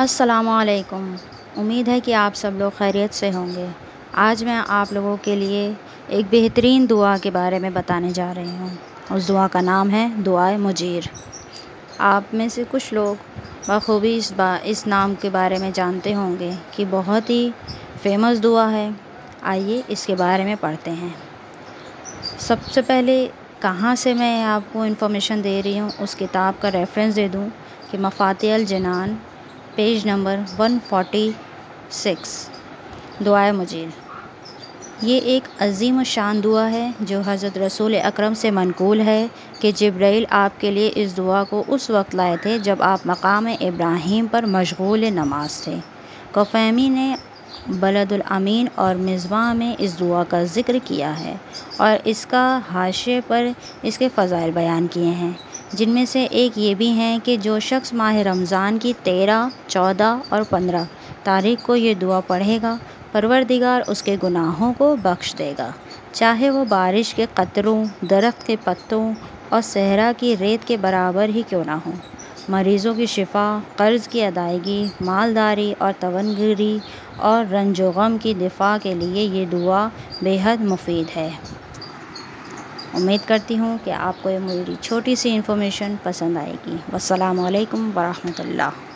असलकुम उम्मीद है कि आप सब लोग खैरियत से होंगे। आज मैं आप लोगों के लिए एक बेहतरीन दुआ के बारे में बताने जा रही हूँ। उस दुआ का नाम है दुआए मुजीर। आप में से कुछ लोग बखूबी इस बा, इस नाम के बारे में जानते होंगे कि बहुत ही फ़ेमस दुआ है। आइए इसके बारे में पढ़ते हैं। सबसे पहले कहाँ से मैं आपको इन्फॉर्मेशन दे रही हूँ, उस किताब का रेफरेंस दे दूँ कि मफ़ातिल जनान पेज नंबर 146 दुआए मजीद ये एक अजीम शान दुआ है जो हज़रत रसूल अकरम से मनकूल है कि जब्राइल आपके लिए इस दुआ को उस वक्त लाए थे जब आप मकाम इब्राहिम पर मशगूल नमाज़ थे। कोफ़ैमी ने बलदुलअमीन और मिसबा में इस दुआ का ज़िक्र किया है और इसका हाशे पर इसके फ़ज़ाइल बयान किए हैं, जिनमें से एक ये भी हैं कि जो शख्स माह रमज़ान की तेरह, चौदह और पंद्रह तारीख को ये दुआ पढ़ेगा, परवरदिगार उसके गुनाहों को बख्श देगा। चाहे वो बारिश के कतरों, दरख्त के पत्तों और सहरा की रेत के बराबर ही क्यों ना हो। मरीज़ों की शिफा, कर्ज़ की अदायगी मालदारी और तवनगिरी और रंजोगम की दिफा के लिए ये दुआ बेहद मुफीद है। उम्मीद करती हूँ कि आपको ये मेरी छोटी सी इन्फॉर्मेशन पसंद आएगी। वालकम वरहमतुल्लाह